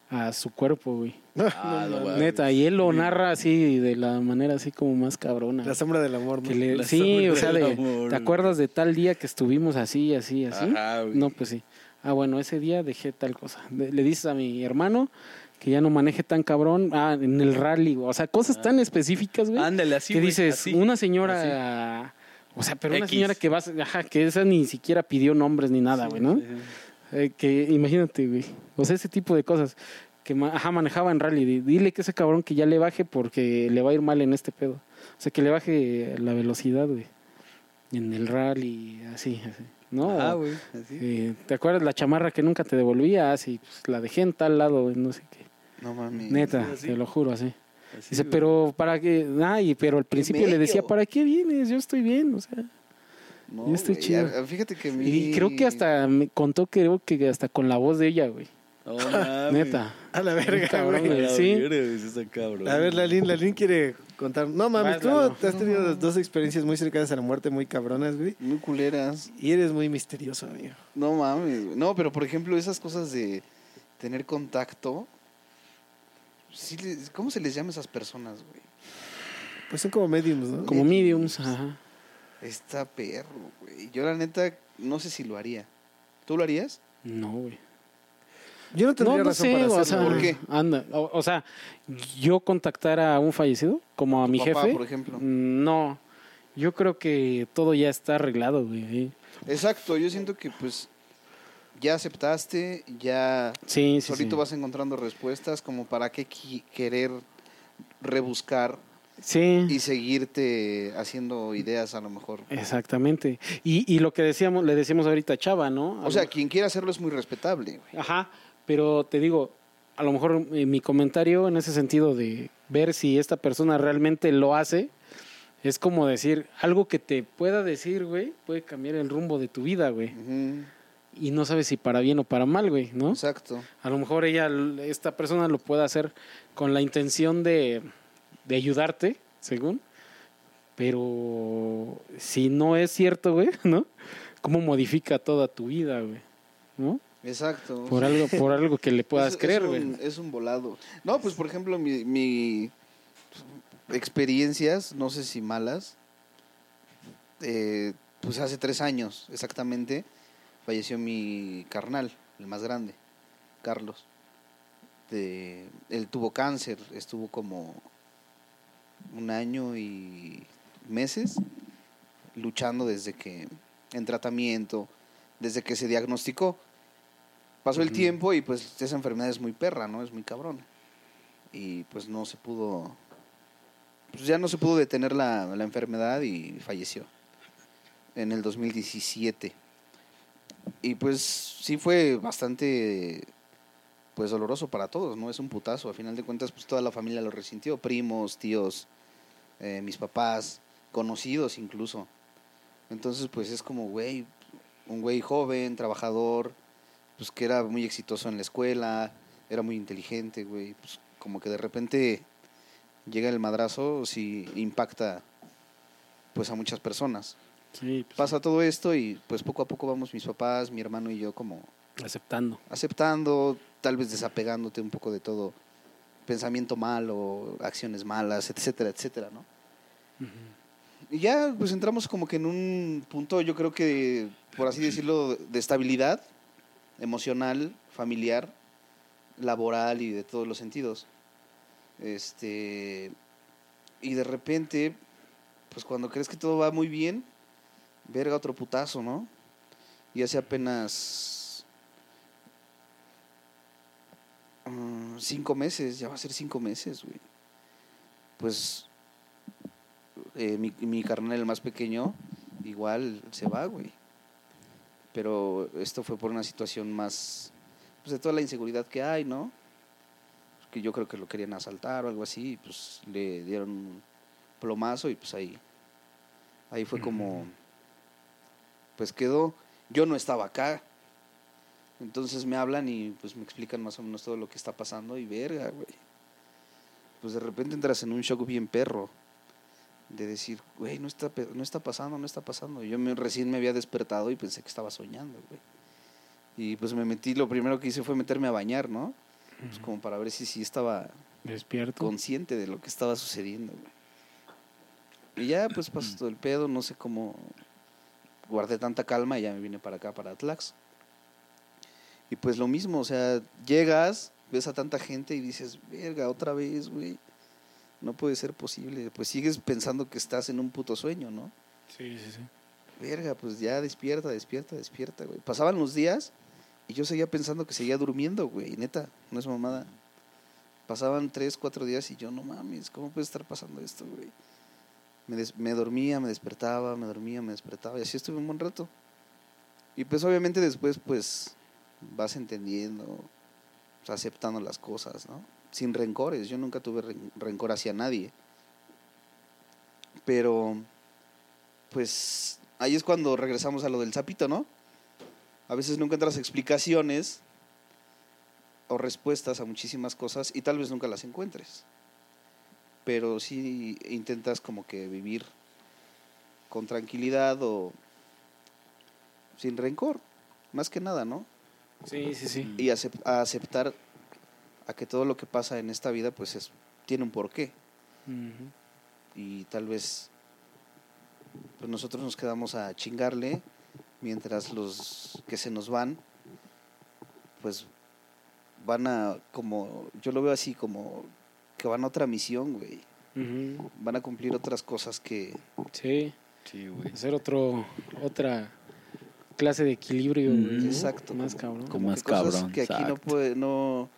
a su cuerpo, güey. Ah, no. Neta, y él lo narra así de la manera así como más cabrona. La sombra del amor, ¿no? Le- sí, o sea, de, amor, ¿te acuerdas de tal día que estuvimos así, así, así? Ajá, no, pues sí. Ah, bueno, ese día dejé tal cosa. De- le dices a mi hermano que ya no maneje tan cabrón. Ah, en el rally, o sea, cosas tan específicas, güey. Ándale, así, que dices, así. una señora, o sea, pero una X. señora que vas, ajá, que esa ni siquiera pidió nombres ni nada, güey, ¿no? Sí, sí. Eh, que imagínate, güey. O sea, ese tipo de cosas. Que ajá, manejaba en rally. Di- Dile que ese cabrón que ya le baje porque le va a ir mal en este pedo. O sea, que le baje la velocidad, güey. En el rally, así, así. ¿No? Ah, güey, así. eh, ¿Te acuerdas la chamarra que nunca te devolvía? Así, pues, la dejé en tal lado, güey, no sé qué. No mames. Neta, te lo juro, así. Así, Dice, güey. pero para qué, ay, pero al principio le decía. ¿para qué vienes? Yo estoy bien, o sea. No, Yo estoy güey, chido. Fíjate que mi... Y creo que hasta me contó, creo que hasta con la voz de ella, güey. Neta. A la verga, Cabrón, güey. Sí. A ver, Lalín, Lalín quiere contar. No mames, tú Lalo. has tenido dos experiencias muy cercanas a la muerte, muy cabronas, güey. Muy culeras. Y eres muy misterioso, amigo. No mames. güey. No, pero por ejemplo, esas cosas de tener contacto. sí les- ¿Cómo se les llama a esas personas, güey? Pues son como mediums, ¿no? Como mediums, ajá. Está perro, güey. Yo la neta no sé si lo haría. ¿Tú lo harías? No, güey. Yo no tendría No, no razón sé, para o hacerlo. sea, ¿Por qué? Anda, o, o sea, yo contactar a un fallecido, como a mi papá, jefe. por ejemplo. No, yo creo que todo ya está arreglado, güey. Exacto, yo siento que pues ya aceptaste, ya Sí, sí, solito sí. vas encontrando respuestas, como para qué querer rebuscar Sí. y seguirte haciendo ideas a lo mejor. Exactamente. Y, y lo que decíamos, le decíamos ahorita a Chava, ¿no? O sea, quien quiera hacerlo es muy respetable, güey. Ajá, pero te digo, a lo mejor eh, mi comentario en ese sentido de ver si esta persona realmente lo hace, es como decir, algo que te pueda decir, güey, puede cambiar el rumbo de tu vida, güey. Y no sabes si para bien o para mal, güey, ¿no? Exacto. A lo mejor ella, esta persona lo puede hacer con la intención de, de ayudarte, según. Pero si no es cierto, güey, ¿no? ¿Cómo modifica toda tu vida, güey? ¿No? Exacto. Por algo, por algo que le puedas Es- creer, es güey. un, es un volado. No, pues por ejemplo, mi, mi experiencias, no sé si malas, eh, pues hace tres años exactamente falleció mi carnal, el más grande. Carlos. De, él tuvo cáncer, estuvo como un año y meses luchando desde que en tratamiento, desde que se diagnosticó. Pasó el tiempo y pues esa enfermedad es muy perra, ¿no? Es muy cabrón. Y pues no se pudo, pues ya no se pudo detener la, la enfermedad y falleció en el 2017. Y pues sí fue bastante pues doloroso para todos, ¿no? Es un putazo, a final de cuentas pues toda la familia lo resintió, primos, tíos, eh, mis papás, conocidos incluso. Entonces pues es como, güey, un güey joven, trabajador, pues que era muy exitoso en la escuela, era muy inteligente, güey, pues como que de repente llega el madrazo, sí impacta pues a muchas personas. Sí, pues, Pasa todo esto y pues poco a poco vamos mis papás, mi hermano y yo como aceptando. aceptando, tal vez desapegándote un poco de todo pensamiento malo, acciones malas, etcétera, etcétera, ¿no? Y ya pues entramos como que en un punto, yo creo que, por así decirlo, de estabilidad emocional, familiar, laboral y de todos los sentidos. Este y de repente, pues cuando crees que todo va muy bien, verga otro putazo, ¿no? Y hace apenas mm, cinco meses, ya va a ser cinco meses, güey. Pues eh, mi, mi carnal, el más pequeño, igual se va, güey. Pero esto fue por una situación más, pues de toda la inseguridad que hay, ¿no? Que yo creo que lo querían asaltar o algo así, y pues le dieron un plomazo y pues ahí, ahí fue como, pues quedó. Yo no estaba acá, entonces me hablan y pues me explican más o menos todo lo que está pasando y verga, güey. Pues de repente entras en un shock bien perro de decir, güey, no está, no está pasando, no está pasando. Yo me, recién me había despertado y pensé que estaba soñando, güey. Y pues me metí, lo primero que hice fue meterme a bañar, ¿no? Pues como para ver si sí estaba Despierto. consciente de lo que estaba sucediendo, güey. Y ya pues pasó todo el pedo, no sé cómo guardé tanta calma y ya me vine para acá, para Atlax. Y pues lo mismo, o sea, llegas, ves a tanta gente y dices, verga, otra vez, güey. No puede ser posible. Pues sigues pensando que estás en un puto sueño, ¿no? Sí, sí, sí. Verga, pues ya despierta, despierta, despierta, güey. Pasaban los días y yo seguía pensando que seguía durmiendo, güey. Neta, no es mamada. Pasaban tres, cuatro días y yo, no mames, ¿cómo puede estar pasando esto, güey? Me, des- me dormía, me despertaba, me dormía, me despertaba y así estuve un buen rato. Y pues obviamente después, pues, vas entendiendo, aceptando las cosas, ¿no? Sin rencores. Yo nunca tuve ren- rencor hacia nadie. Pero, pues, ahí es cuando regresamos a lo del sapito, ¿no? A veces no encuentras explicaciones o respuestas a muchísimas cosas y tal vez nunca las encuentres. Pero sí intentas como que vivir con tranquilidad o sin rencor, más que nada, ¿no? Sí, sí, sí. Y acep- a aceptar a que todo lo que pasa en esta vida pues es, tiene un porqué. Y tal vez pues nosotros nos quedamos a chingarle mientras los que se nos van pues van a como yo lo veo así como que van a otra misión güey. Van a cumplir otras cosas que Sí, Sí, güey. hacer otro, otra clase de equilibrio, güey, exacto Más como- cabrón. como Más cosas cabrón, que aquí no puede no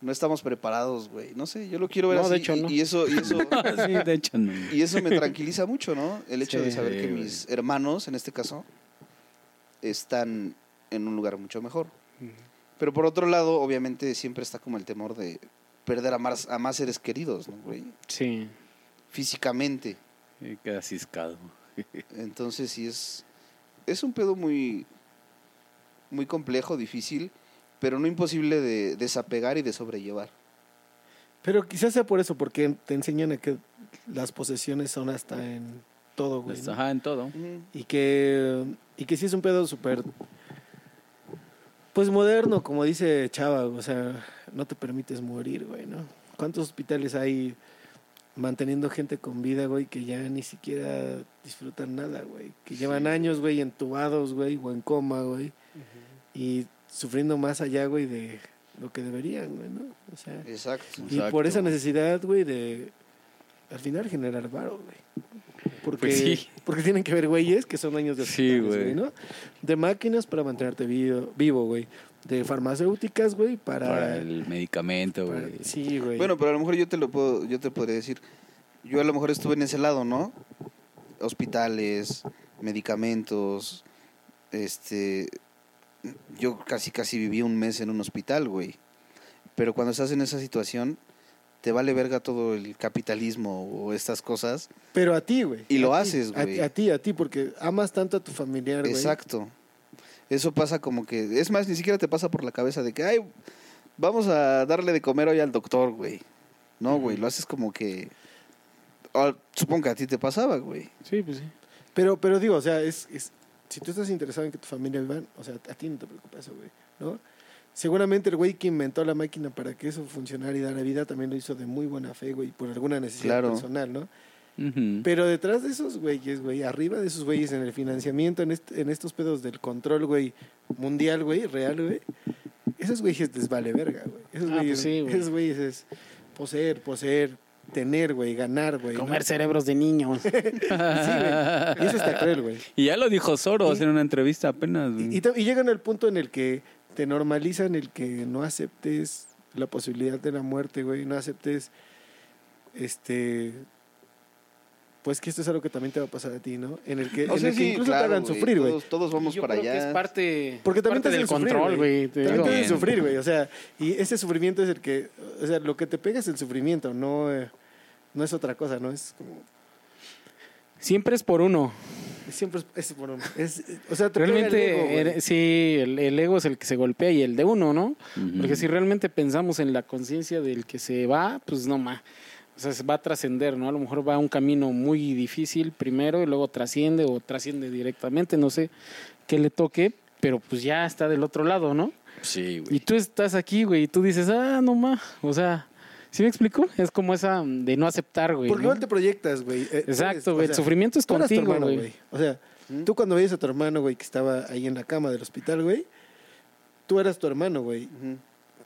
no estamos preparados güey no sé yo lo quiero ver No, de así hecho, y- no. y eso y eso sí, de hecho, no. Y eso me tranquiliza mucho, ¿no? El hecho de saber que güey. mis hermanos, en este caso, están en un lugar mucho mejor. Pero por otro lado, obviamente, siempre está como el temor de perder a más, a más seres queridos, ¿no, güey? Sí, Físicamente. Y queda ciscado. Entonces, sí es. Es un pedo muy. Muy complejo, difícil, pero no imposible de desapegar y de sobrellevar. Pero quizás sea por eso, porque te enseñan a que las posesiones son hasta en todo, güey. Pues, ¿no? Ajá, en todo. Y que, y que sí es un pedo súper, pues moderno, como dice Chava, o sea, no te permites morir, güey, ¿no? ¿Cuántos hospitales hay manteniendo gente con vida, güey, que ya ni siquiera disfrutan nada, güey? Que llevan años, güey, entubados, güey, o en coma, güey, y sufriendo más allá, güey, de, lo que deberían, güey, ¿no? O sea, Exacto. y Exacto. por esa necesidad, güey, de al final generar varo, güey. Porque, Pues sí. porque tienen que ver güeyes que son años de Sí, güey. ¿no? De máquinas para mantenerte vivo, vivo, güey. De farmacéuticas, güey, para... Para el medicamento, para- güey. sí, güey. Bueno, pero a lo mejor yo te lo puedo, yo te podría decir, yo a lo mejor estuve en ese lado, ¿no? Hospitales, medicamentos, este, yo casi casi viví un mes en un hospital, güey. Pero cuando estás en esa situación, te vale verga todo el capitalismo o estas cosas. Pero a ti, güey. Y lo ti, haces, a- güey. A, ti, a ti, porque amas tanto a tu familiar, güey. Exacto. Eso pasa como que, es más, ni siquiera te pasa por la cabeza de que, ay, vamos a darle de comer hoy al doctor, güey. No, güey, lo haces como que, ah, supongo que a ti te pasaba, güey. Sí, pues sí. Pero, pero digo, o sea, es, es, si tú estás interesado en que tu familia vivan, o sea, a ti no te preocupa eso, güey, ¿no? Seguramente el güey que inventó la máquina para que eso funcionara y diera vida también lo hizo de muy buena fe, güey, por alguna necesidad Claro. personal, ¿no? Pero detrás de esos güeyes, güey, arriba de esos güeyes en el financiamiento, en, est- en estos pedos del control, güey, mundial, güey, real, güey, esos güeyes les vale verga, güey. Esos Ah, güeyes, pues sí, güey. esos güeyes es poseer, poseer, tener, güey, ganar, güey. ¿no? Comer cerebros de niños. Sí, güey. Y eso está cruel, güey. Y ya lo dijo Soros Y- en una entrevista apenas. güey. Y, y y llegan al punto en el que te normalizan el que no aceptes la posibilidad de la muerte, güey, no aceptes este pues que esto es algo que también te va a pasar a ti, ¿no? En el que, O en sea, el que sí, incluso claro, te hagan sufrir, güey. Todos, todos vamos Yo para creo que allá. es parte, Porque también parte te del hacen sufrir, control, güey. te También te hacen sufrir, güey. O sea, y ese sufrimiento es el que, o sea, lo que te pega es el sufrimiento, no, eh, no es otra cosa, ¿no? Es como, Siempre es por uno. siempre es, es por uno. Es, o sea, te pega el Realmente, ego, sí, el, el ego es el que se golpea y el de uno, ¿no? Porque si realmente pensamos en la conciencia del que se va, pues no más. O sea, se va a trascender, ¿no? A lo mejor va a un camino muy difícil primero y luego trasciende o trasciende directamente, no sé qué le toque, pero pues ya está del otro lado, ¿no? Sí, Y güey. tú estás aquí, güey, y tú dices, ah, no más. O sea, ¿sí me explico? Es como esa de no aceptar, güey. Porque ¿no? igual te proyectas, güey. Eh, Exacto, o güey. El sufrimiento es contigo, güey. O sea, tú cuando veías a tu hermano, güey, que estaba ahí en la cama del hospital, güey, tú eras tu hermano, güey. Ujú.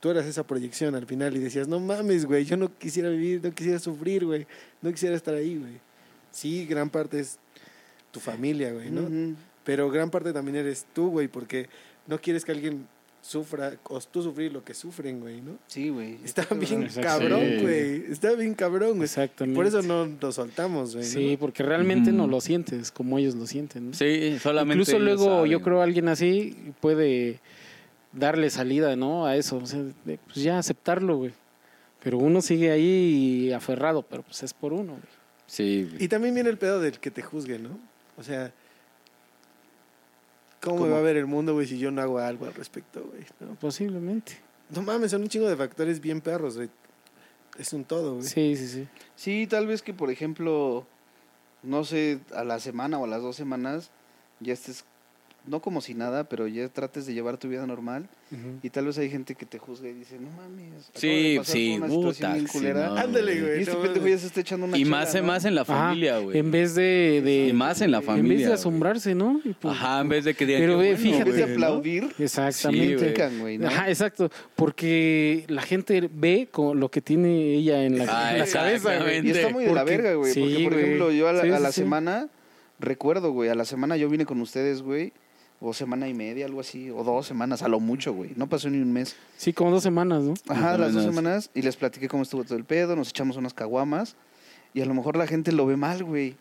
Tú eras esa proyección al final y decías, no mames, güey, yo no quisiera vivir, no quisiera sufrir, güey, no quisiera estar ahí, güey. Sí, gran parte es tu familia, güey, ¿no? Pero gran parte también eres tú, güey, porque no quieres que alguien sufra, o tú sufrir lo que sufren, güey, ¿no? Sí, güey. Está bien Exacto. cabrón, güey. Está bien cabrón, güey. Exactamente. Por eso no lo soltamos, güey. ¿no? Sí, porque realmente no lo sientes como ellos lo sienten. ¿no? Sí, solamente. Incluso luego saben. yo creo alguien así puede darle salida, ¿no? A eso, o sea, de, pues ya aceptarlo, güey. Pero uno sigue ahí aferrado, pero pues es por uno, güey. Sí, güey. Y también viene el pedo del que te juzgue, ¿no? O sea, ¿cómo, ¿Cómo? me va a ver el mundo, güey, si yo no hago algo al respecto, güey? ¿no? Posiblemente. no mames, son un chingo de factores bien perros, güey. Es un todo, güey. Sí, sí, sí. Sí, tal vez que, por ejemplo, no sé, a la semana o a las dos semanas ya estés, no como si nada, pero ya trates de llevar tu vida normal. Y tal vez hay gente que te juzga y dice, no mames. Sí, sí, puta, bien sí, culera". no, Ándale, Y güey. este no pendejo mames. ya se está echando una Y chela, más, en- ¿no? más en la familia, güey. En vez de, de- Y más en la en familia. vez de asombrarse, ¿no? Y pues- Ajá, en vez de que digan. Pero ve, bueno, En fíjate, vez de güey, aplaudir, Exactamente. Sí, güey. Ajá, exacto, porque la gente ve con lo que tiene ella en la, Ah, en la cabeza, güey. exactamente. Y está muy de la verga, güey. sí, porque, por ejemplo, yo a la, a la semana, recuerdo, güey, a la semana yo vine con ustedes, güey. O semana y media, algo así. O dos semanas, a lo mucho, güey. No pasó ni un mes. Sí, como dos semanas, ¿no? Ajá, las dos semanas. Y les platiqué cómo estuvo todo el pedo. Nos echamos unas caguamas. Y a lo mejor la gente lo ve mal, güey.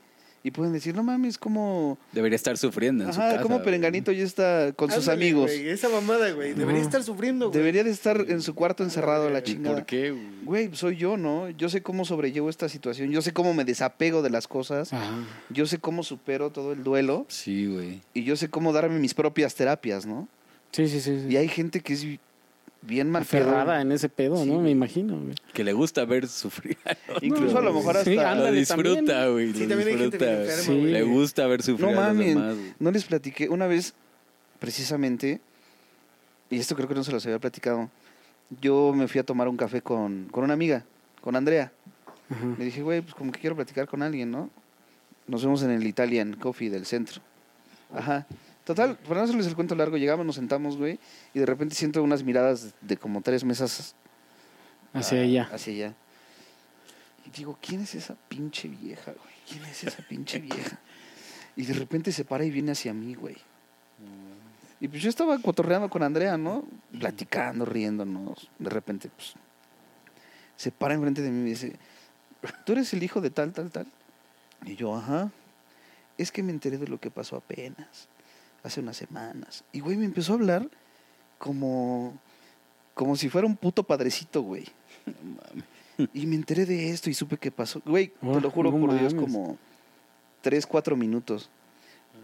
Y pueden decir, no mames, como... Debería estar sufriendo en su Ajá, casa. como. Perenganito ya está con sus Ándale, amigos. güey, esa mamada, güey. Debería No. estar sufriendo, güey. Debería de estar en su cuarto encerrado a la ¿Y chingada. ¿Por qué, güey? Güey, soy yo, ¿no? Yo sé cómo sobrellevo esta situación. Yo sé cómo me desapego de las cosas. Ajá. Yo sé cómo supero todo el duelo. Sí, güey. Y yo sé cómo darme mis propias terapias, ¿no? Sí, sí, sí. sí. Y hay gente que es bien mal pedo. Aferrada en ese pedo, Sí, ¿no? Me imagino, güey. Que le gusta ver sufrir. Incluso a lo mejor hasta... Sí, Lo disfruta, también. güey. Sí, lo también hay gente disfruta, enferma, Sí. güey. Le gusta ver sufrir No a los mames, demás, güey. no les platiqué. Una vez, precisamente, y esto creo que no se los había platicado, yo me fui a tomar un café con, con una amiga, con Andrea. Ajá. Le dije, güey, pues como que quiero platicar con alguien, ¿no? Nos vemos en el Italian Coffee del centro. Ajá. Total, para no hacerles el cuento largo, llegamos, nos sentamos, güey, y de repente siento unas miradas de como tres mesas Hacia ah, allá. Hacia allá. Y digo, ¿quién es esa pinche vieja, güey? ¿Quién es esa pinche vieja? Y de repente se para y viene hacia mí, güey. Y pues yo estaba cotorreando con Andrea, ¿no? Platicando, riéndonos. De repente, pues, se para enfrente de mí y me dice, ¿tú eres el hijo de tal, tal, tal? Y yo, ajá. Es que me enteré de lo que pasó apenas, hace unas semanas. Y, güey, me empezó a hablar como, como si fuera un puto padrecito, güey. Y me enteré de esto y supe qué pasó. Güey, te lo juro no por Dios, como tres, cuatro minutos.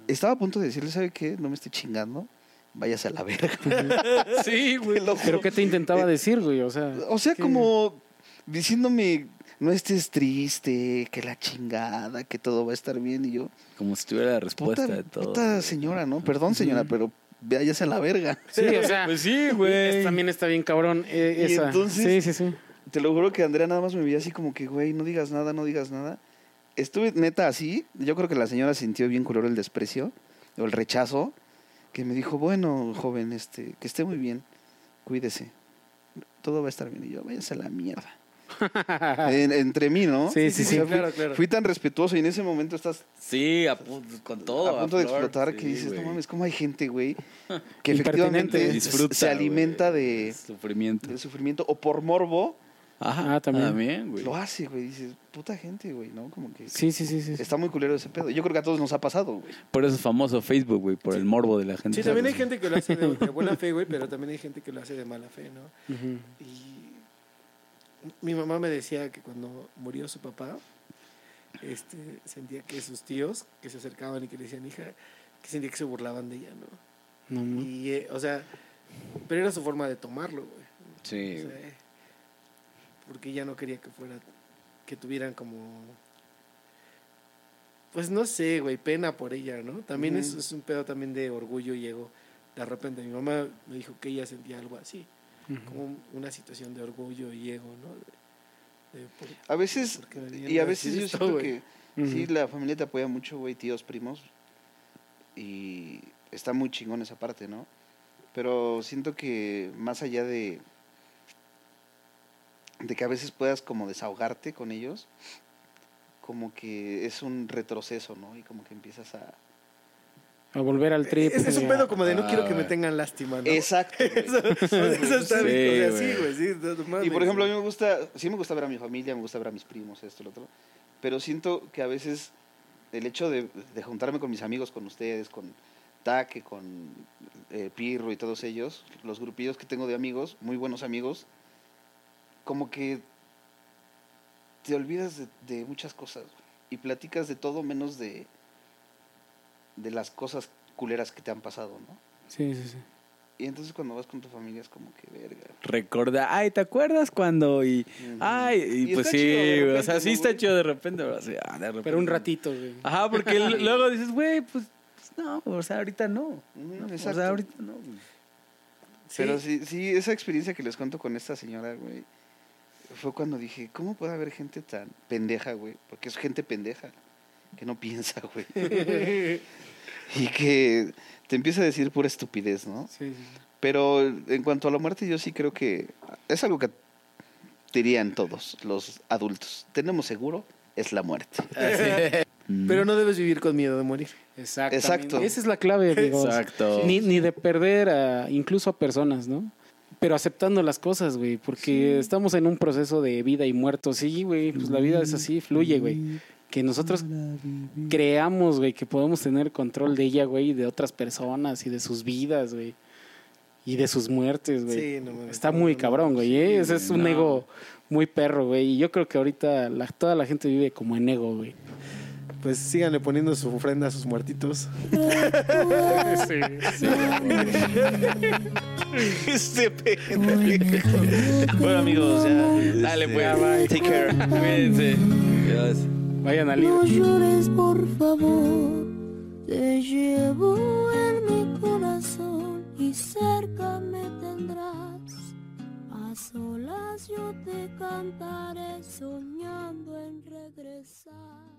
Estaba a punto de decirle, ¿sabe qué? No me esté chingando. Váyase a la verga. Sí, güey. Te lo juro. ¿Pero qué te intentaba decir, güey? O sea, O sea, ¿qué? como diciéndome, no estés triste, que la chingada, que todo va a estar bien. Y yo, Como si tuviera la respuesta puta, de todo. puta señora, ¿no? Perdón, señora, pero váyase a la verga. Sí, o sea, Pues sí, güey. también está bien cabrón eh, Y esa. entonces- Sí, sí, sí. Te lo juro que Andrea nada más me veía así como que, güey, no digas nada, no digas nada. Estuve neta así. Yo creo que la señora sintió bien culero el desprecio o el rechazo. Que me dijo, bueno, joven, este, que esté muy bien. Cuídese. Todo va a estar bien. Y yo, váyase a la mierda. En- entre mí, ¿no? Sí, sí, O sí, sea, fui- claro, claro. Fui tan respetuoso y en ese momento estás Sí, a con todo. a punto de flor, explotar que sí, dices, güey. no mames, ¿cómo hay gente, güey? Que efectivamente Disfruta, se alimenta güey, de, Sufrimiento. del sufrimiento o por morbo Ajá, Ah, también. también. güey. lo hace, güey. Dices, puta gente, güey, ¿no? Como que Sí, sí, sí, sí. está muy culero ese pedo. Yo creo que a todos nos ha pasado, güey. Por eso es famoso Facebook, güey, por el morbo de la gente. Sí, también hay gente que lo hace de, de buena fe, güey, pero también hay gente que lo hace de mala fe, ¿no? Ujú. Y mi mamá me decía que cuando murió su papá, este, sentía que sus tíos que se acercaban y que le decían hija, que sentía que se burlaban de ella, ¿no? No, Y, eh, o sea, pero era su forma de tomarlo, güey. Sí. O sea, porque ella no quería que fuera, que tuvieran como, pues no sé, güey, pena por ella, ¿no? También es, Ujú. es un pedo también de orgullo y ego. De repente mi mamá me dijo que ella sentía algo así, Como una situación de orgullo y ego, ¿no? De- de por- A veces, ¿por qué me vienen y a veces yo siento que sí, la familia te apoya mucho, güey, tíos, primos. Y está muy chingón esa parte, ¿no? Pero siento que más allá de de que a veces puedas como desahogarte con ellos, como que es un retroceso, ¿no? Y como que empiezas a... A volver al trip. Ese es un sí. pedo como de no Ah, quiero que me güey. tengan lástima, ¿no? Exacto. Eso, eso está Sí, bien, o sea, güey. sí, güey, sí, no, no mames, Y por ejemplo, a mí me gusta, sí me gusta ver a mi familia, me gusta ver a mis primos, esto, lo otro. Pero siento que a veces el hecho de, de juntarme con mis amigos, con ustedes, con Taque, con eh, Pirro y todos ellos, los grupillos que tengo de amigos, muy buenos amigos, como que te olvidas de, de muchas cosas y platicas de todo menos de, de las cosas culeras que te han pasado, ¿no? Sí, sí, sí. Y entonces cuando vas con tu familia es como que verga. Recorda, ay, ¿te acuerdas cuando? Y, ay, y, Y pues sí, güey, o repente, sea, sí ¿no, está güey? chido de repente, pero, así, ah, de repente. Pero un ratito, güey. Ajá, porque luego dices, güey, pues, pues no, o sea, ahorita no. No, O sea, ahorita no. güey. Pero sí, sí, esa experiencia que les cuento con esta señora, güey, fue cuando dije, ¿cómo puede haber gente tan pendeja, güey? Porque es gente pendeja, que no piensa, güey. y que te empieza a decir pura estupidez, ¿no? Sí. Pero en cuanto a la muerte, yo sí creo que es algo que dirían todos los adultos. Tenemos seguro, es la muerte. Pero no debes vivir con miedo de morir. Exacto. Esa es la clave, amigos. Exacto. Ni, ni de perder a, incluso a personas, ¿no? Pero aceptando las cosas, güey, porque estamos en un proceso de vida y muerto. Sí, güey, pues la vida es así, fluye, güey. Que nosotros creamos, güey, que podemos tener control de ella, güey, y de otras personas y de sus vidas, güey. Y de sus muertes, güey. Sí, no. Está muy cabrón, güey. ¿eh? Ese es un no. ego muy perro, güey. Y yo creo que ahorita la- toda la gente vive como en ego, güey. Pues síganle poniendo su ofrenda a sus muertitos. este pendejo. bueno, amigos, ya. Dale, este, pues. Take care. Cuídense. Adiós. No llores, por favor. Te llevo en mi corazón y cerca me tendrás. A solas yo te cantaré soñando en regresar.